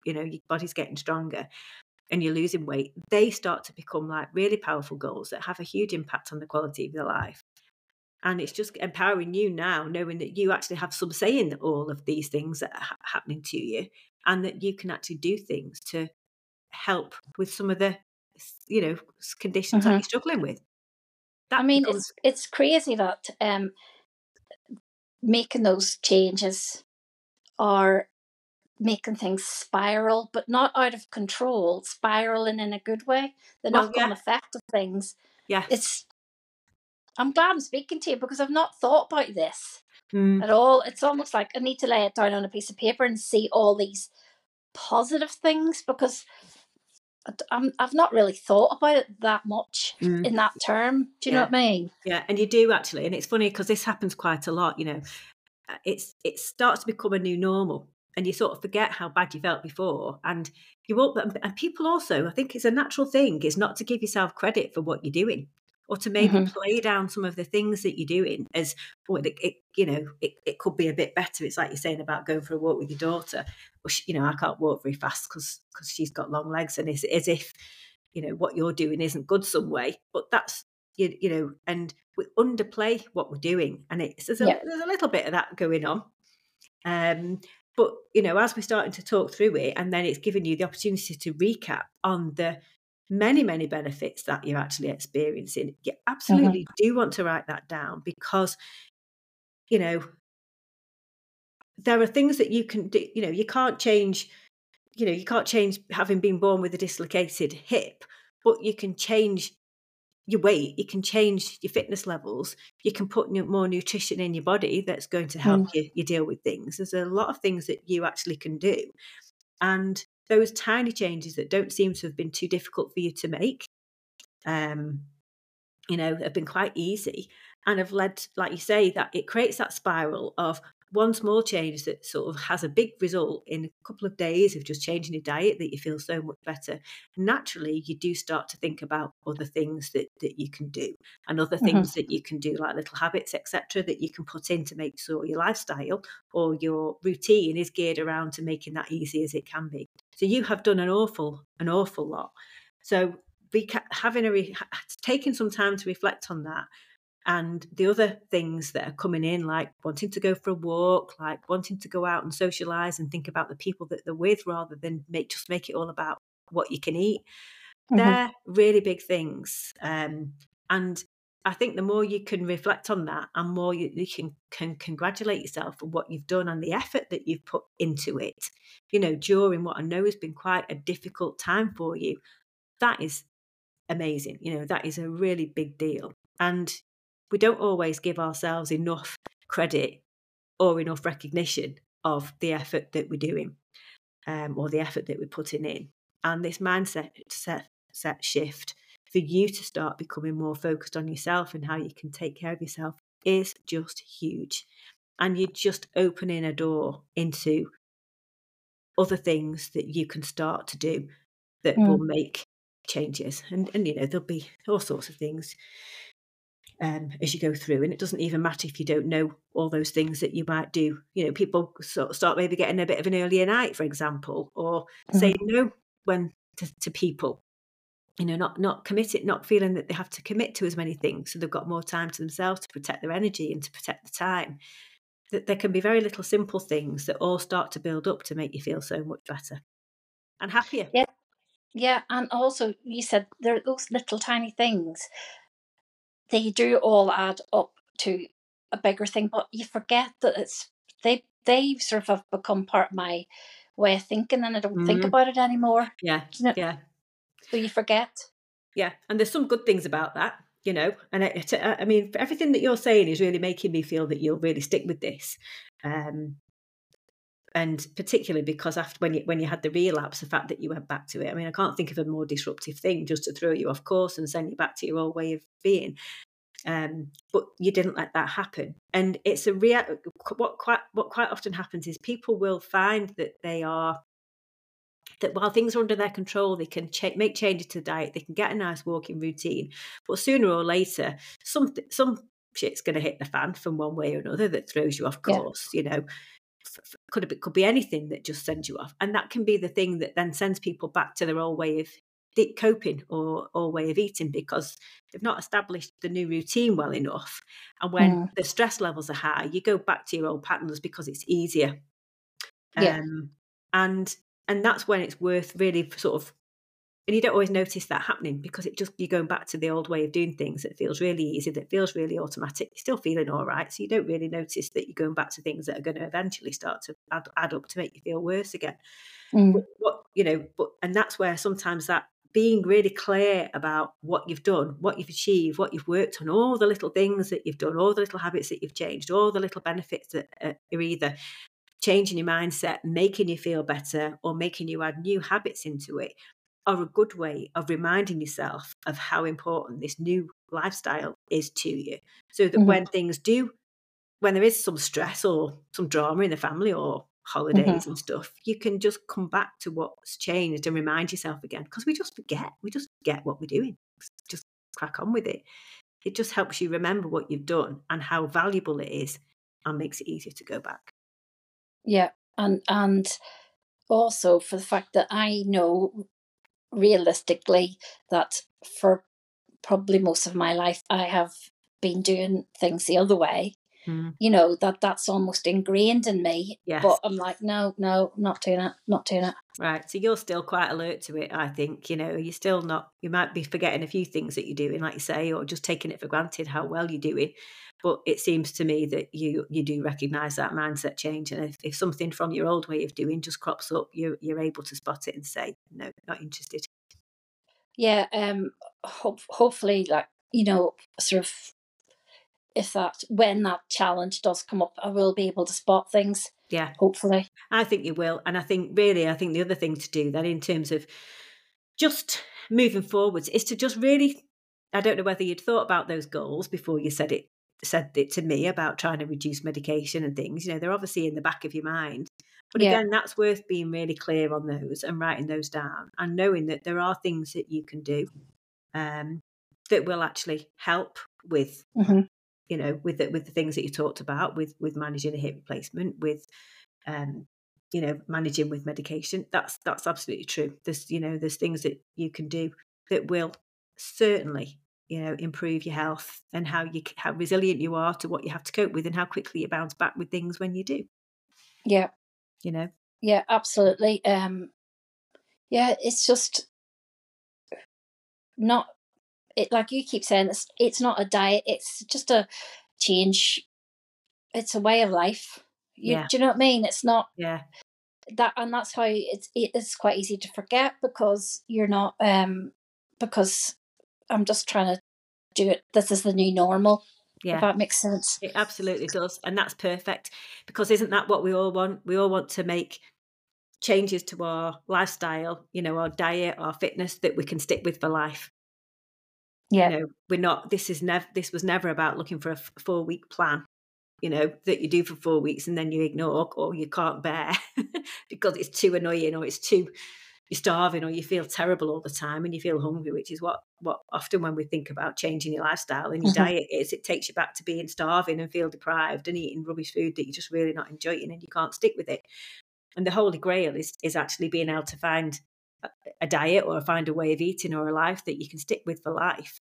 you know your body's getting stronger and you're losing weight they start to become like really powerful goals that have a huge impact on the quality of your life and it's just empowering you now knowing that you actually have some say in all of these things that are ha- happening to you and that you can actually do things to help with some of the you know conditions that Mhm. you're struggling with that I mean, becomes- it's it's crazy that um, making those changes are making things spiral, but not out of control, spiraling in a good way. The knock-on yeah. effect of things. Yeah. It's. I'm glad I'm speaking to you because I've not thought about this Mm, at all. It's almost like I need to lay it down on a piece of paper and see all these positive things because I'm, I've not really thought about it that much mm. in that term. Do you know what I mean? Yeah, and you do actually, and it's funny because this happens quite a lot. You know, Uh, it's it starts to become a new normal, and you sort of forget how bad you felt before, and you won't. And people also, I think it's a natural thing, is not to give yourself credit for what you're doing, or to maybe Mhm. play down some of the things that you're doing as, well, it, it you know, it, it could be a bit better. It's like you're saying about going for a walk with your daughter. Well, she, you know, I can't walk very fast because because she's got long legs, and it's as if you know what you're doing isn't good some way but that's you, you know and we underplay what we're doing and it's there's a, Yeah. there's a little bit of that going on um but you know as we're starting to talk through it and then it's giving you the opportunity to recap on the many many benefits that you're actually experiencing you uh-huh. absolutely do want to write that down because you know there are things that you can do you know you can't change you know you can't change having been born with a dislocated hip but you can change your weight you can change your fitness levels. You can put more nutrition in your body that's going to help you, you deal with things. There's a lot of things that you actually can do. And those tiny changes that don't seem to have been too difficult for you to make um you know have been quite easy and have led like you say that it creates that spiral of one small change that sort of has a big result in a couple of days of just changing your diet that you feel so much better naturally you do start to think about other things that, that you can do and other Mhm. things that you can do like little habits etc that you can put in to make sure your lifestyle or your routine is geared around to making that easy as it can be so you have done an awful an awful lot so having a re- taking some time to reflect on that and the other things that are coming in like wanting to go for a walk like wanting to go out and socialize and think about the people that they're with rather than make just make it all about what you can eat Mhm. they're really big things um, and i think the more you can reflect on that and more you, you can, can congratulate yourself for what you've done and the effort that you've put into it you know during what i know has been quite a difficult time for you that is amazing you know that is a really big deal and we don't always give ourselves enough credit or enough recognition of the effort that we're doing um, or the effort that we're putting in. And this mindset set, set shift for you to start becoming more focused on yourself and how you can take care of yourself is just huge. And you're just opening a door into other things that you can start to do that Mm. will make changes. And and you know there'll be all sorts of things um, as you go through and it doesn't even matter if you don't know all those things that you might do you know people sort of start maybe getting a bit of an earlier night for example or saying no when to, to people you know not not committed not feeling that they have to commit to as many things so they've got more time to themselves to protect their energy and to protect the time that there can be very little simple things that all start to build up to make you feel so much better and happier Yeah. Yeah, and also you said there are those little tiny things. They do all add up to a bigger thing, but you forget that it's they they sort of have become part of my way of thinking, and I don't think Mhm. about it anymore. yeah You know, yeah So you forget. yeah and there's some good things about that you know and i mean everything that you're saying is really making me feel that you'll really stick with this um and particularly because after when you when you had the relapse the fact that you went back to it i mean i can't think of a more disruptive thing just to throw you off course and send you back to your old way of being um but you didn't let that happen and it's a real what quite what quite often happens is people will find that they are that while things are under their control, they can make changes to the diet, they can get a nice walking routine. But sooner or later, some some shit's going to hit the fan from one way or another that throws you off Yeah. course. You know, Could be, could be anything that just sends you off, and that can be the thing that then sends people back to their old way of coping or or way of eating because they've not established the new routine well enough. And when Mm. the stress levels are high, you go back to your old patterns because it's easier. Yeah. Um, and and that's when it's worth really sort of and you don't always notice that happening because it just you're going back to the old way of doing things that feels really easy, that feels really automatic. You're still feeling all right, so you don't really notice that you're going back to things that are going to eventually start to add, add up to make you feel worse again. Mm. But, what you know, but and that's where sometimes that being really clear about what you've done, what you've achieved, what you've worked on, all the little things that you've done, all the little habits that you've changed, all the little benefits that are either changing your mindset, making you feel better, or making you add new habits into it are a good way of reminding yourself of how important this new lifestyle is to you. So that mm-hmm. when things do, when there is some stress or some drama in the family or holidays mm-hmm. and stuff, you can just come back to what's changed and remind yourself again because we just forget. We just forget what we're doing. Just crack on with it. It just helps you remember what you've done and how valuable it is and makes it easier to go back. Yeah. And and also for the fact that I know realistically that for probably most of my life I have been doing things the other way. Mm. You know, that that's almost ingrained in me. Yes. But I'm like, no, no, not doing it, not doing it. Right. So you're still quite alert to it, I think. You know, you're still not, you might be forgetting a few things that you're doing, like you say, or just taking it for granted how well you're doing. But it seems to me that you you do recognise that mindset change, and if, if something from your old way of doing just crops up, you you're able to spot it and say, no, not interested. Yeah, um, hope, hopefully, like you know, sort of, if that when that challenge does come up, I will be able to spot things. Yeah, hopefully. I think you will, and I think really, I think the other thing to do then in terms of just moving forwards is to just really I don't know whether you'd thought about those goals before you said it said it to me about trying to reduce medication and things, you know, they're obviously in the back of your mind. But yeah. again, that's worth being really clear on those and writing those down and knowing that there are things that you can do um, that will actually help with, mm-hmm. you know, with the, with the things that you talked about, with with managing a hip replacement, with, um, you know, managing with medication. That's that's absolutely true. There's you know, there's things that you can do that will certainly you know improve your health and how you how resilient you are to what you have to cope with and how quickly you bounce back with things when you do. Yeah. You know? Yeah absolutely um yeah it's just not it like you keep saying it's it's not a diet it's just a change it's a way of life you, yeah. do you know what i mean? It's not yeah. that and that's how it's it's quite easy to forget because you're not um because I'm just trying to do it. This is the new normal. Yeah. If that makes sense. It absolutely does. And that's perfect because isn't that what we all want? We all want to make changes to our lifestyle, you know, our diet, our fitness that we can stick with for life. Yeah. You know, we're not, this is never, this was never about looking for a four week plan, you know, that you do for four weeks and then you ignore or you can't bear *laughs* because it's too annoying or it's too you're starving or you feel terrible all the time and you feel hungry, which is what what often when we think about changing your lifestyle and your mm-hmm. diet is, it takes you back to being starving and feel deprived and eating rubbish food that you're just really not enjoying and you can't stick with it. And the holy grail is is actually being able to find a, a diet or find a way of eating or a life that you can stick with for life.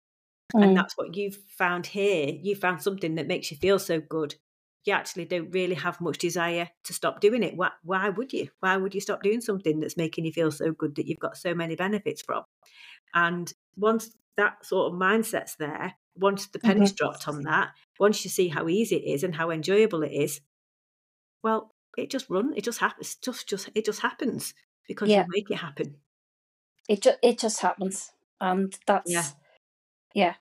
Mm. And that's what you've found here. You found something that makes you feel so good you actually don't really have much desire to stop doing it. Why, why would you? Why would you stop doing something that's making you feel so good that you've got so many benefits from? And once that sort of mindset's there, once the penny's mm-hmm. dropped on that, once you see how easy it is and how enjoyable it is, well, it just run. It just happens. Just, just, it just happens because yeah. you make it happen. It just, it just happens, and that's yeah, yeah.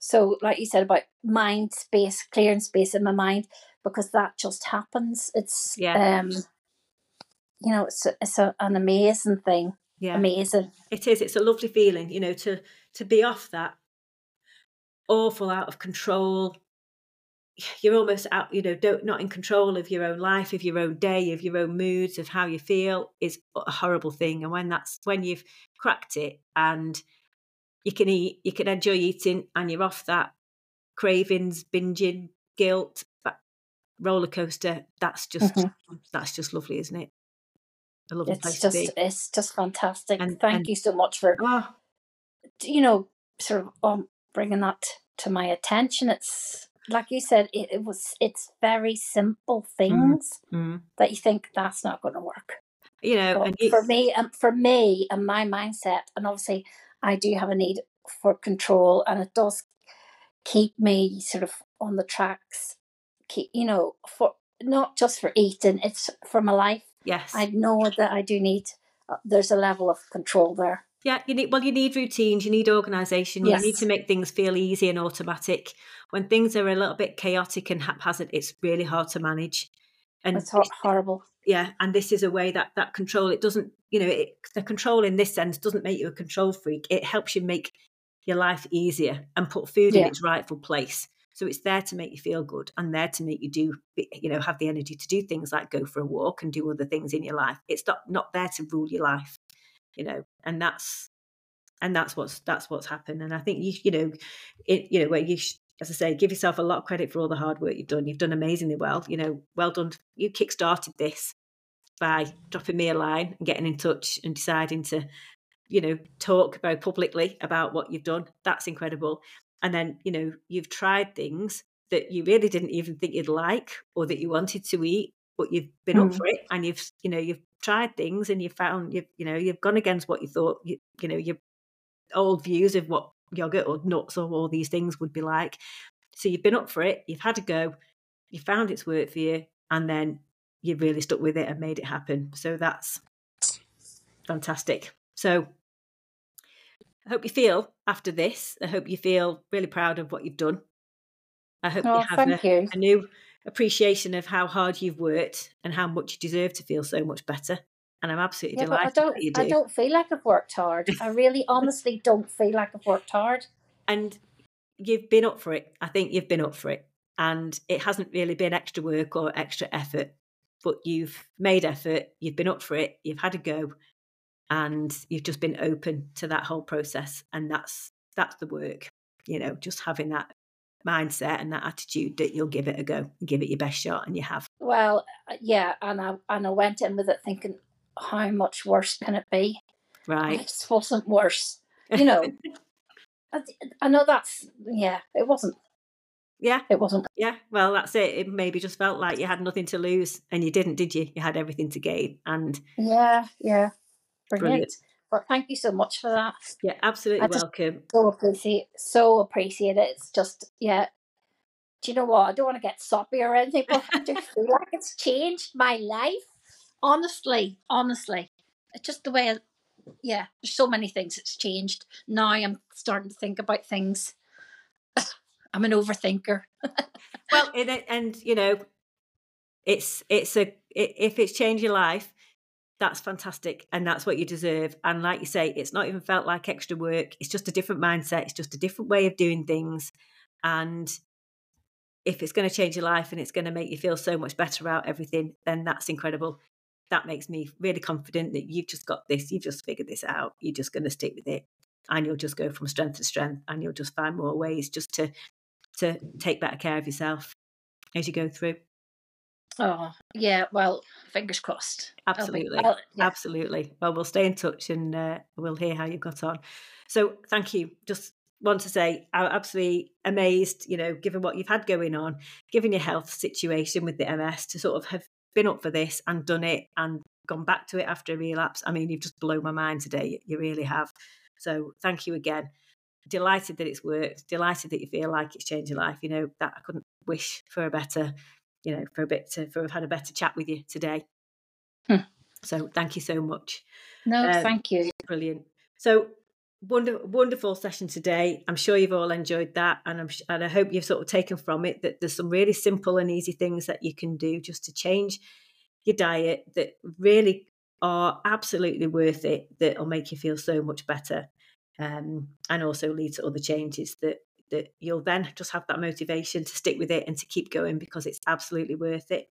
So, like you said about mind space, clearing space in my mind, because that just happens. It's yeah. um, you know, it's it's a, an amazing thing. Yeah, amazing. It is. It's a lovely feeling, you know, to to be off that awful out of control. You're almost out, you know, don't not in control of your own life, of your own day, of your own moods, of how you feel is a horrible thing. And when that's when you've cracked it and you can eat, you can enjoy eating, and you're off that cravings, binging, guilt, roller coaster. That's just mm-hmm. that's just lovely, isn't it? A lovely it's place just, to be. It's just fantastic. And, Thank and, you so much for oh. you know sort of um, bringing that to my attention. It's like you said, it, it was it's very simple mm-hmm. things mm-hmm. that you think that's not going to work. you know, for me, um, for me, and my mindset, and obviously, I do have a need for control, and it does keep me sort of on the tracks. Keep, you know, for not just for eating, it's for my life. Yes, I know that I do need. Uh, there's a level of control there. Yeah, you need well, you need routines, you need organisation, you yes. need to make things feel easy and automatic. When things are a little bit chaotic and haphazard, it's really hard to manage. And it's horrible. Yeah, and this is a way that that control it doesn't, you know, it, the control in this sense doesn't make you a control freak. It helps you make your life easier and put food yeah. in its rightful place. So it's there to make you feel good and there to make you do, you know, have the energy to do things like go for a walk and do other things in your life. It's not not there to rule your life you know and that's and that's what's that's what's happened and i think you you know it you know where you as i say give yourself a lot of credit for all the hard work you've done you've done amazingly well you know well done you kick-started this by dropping me a line and getting in touch and deciding to you know talk very publicly about what you've done. That's incredible. And then you know you've tried things that you really didn't even think you'd like or that you wanted to eat but you've been mm. up for it and you've you know you've tried things and you found you've you know you've gone against what you thought you, you know your old views of what yogurt or nuts or all these things would be like. So you've been up for it you've had to go you found it's worked for you and then you really stuck with it and made it happen so that's fantastic so i hope you feel after this i hope you feel really proud of what you've done i hope oh, you have a, you. a new appreciation of how hard you've worked and how much you deserve to feel so much better. And I'm absolutely yeah, delighted I don't, do. I don't feel like I've worked hard. I really *laughs* honestly don't feel like I've worked hard. And you've been up for it. I think you've been up for it. And it hasn't really been extra work or extra effort, but you've made effort, you've been up for it, you've had a go, and you've just been open to that whole process. And that's that's the work, you know, just having that mindset and that attitude that you'll give it a go, give it your best shot, and you have. Well, uh, yeah, and I and I went in with it thinking, how much worse can it be? Right, it wasn't worse. You *laughs* know, I, I know that's yeah, it wasn't. Yeah, it wasn't. Yeah, well, that's it. It maybe just felt like you had nothing to lose, and you didn't, did you? You had everything to gain, and yeah, yeah, brilliant. brilliant. But thank you so much for that. Yeah, absolutely welcome. So appreciate, so appreciate it. It's just, yeah. Do you know what? I don't want to get soppy or anything, but I just *laughs* feel like it's changed my life. Honestly, honestly, it's just the way. I, yeah, there's so many things that's changed. Now I'm starting to think about things. *laughs* I'm an overthinker. well, *laughs* and, and you know, it's it's a if it's changed your life, that's fantastic and that's what you deserve and like you say it's not even felt like extra work it's just a different mindset it's just a different way of doing things and if it's going to change your life and it's going to make you feel so much better about everything then that's incredible that makes me really confident that you've just got this you've just figured this out you're just going to stick with it and you'll just go from strength to strength and you'll just find more ways just to to take better care of yourself as you go through Oh, yeah. Well, fingers crossed. Absolutely. Be, yeah. Absolutely. Well, we'll stay in touch and uh, we'll hear how you've got on. So, thank you. Just want to say I'm absolutely amazed, you know, given what you've had going on, given your health situation with the MS, to sort of have been up for this and done it and gone back to it after a relapse. I mean, you've just blown my mind today. You really have. So, thank you again. Delighted that it's worked. Delighted that you feel like it's changed your life. You know, that I couldn't wish for a better you know, for a bit to for have had a better chat with you today. Hmm. So thank you so much. No, um, thank you. Brilliant. So wonderful, wonderful session today. I'm sure you've all enjoyed that, and I'm and I hope you've sort of taken from it that there's some really simple and easy things that you can do just to change your diet that really are absolutely worth it. That'll make you feel so much better, um, and also lead to other changes that that you'll then just have that motivation to stick with it and to keep going because it's absolutely worth it.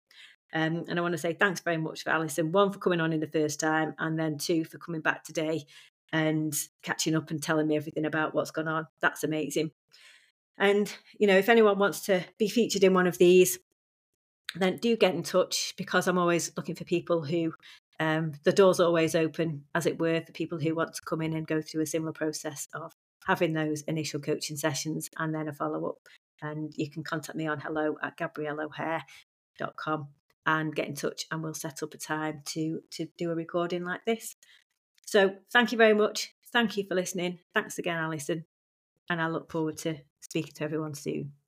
Um, and I want to say thanks very much for Allison, one for coming on in the first time, and then two for coming back today and catching up and telling me everything about what's gone on. That's amazing. And, you know, if anyone wants to be featured in one of these, then do get in touch because I'm always looking for people who um, the door's always open, as it were, for people who want to come in and go through a similar process of having those initial coaching sessions and then a follow up. And you can contact me on hello at gabrielleohare.com and get in touch and we'll set up a time to to do a recording like this. So thank you very much. Thank you for listening. Thanks again, Allison. And I look forward to speaking to everyone soon.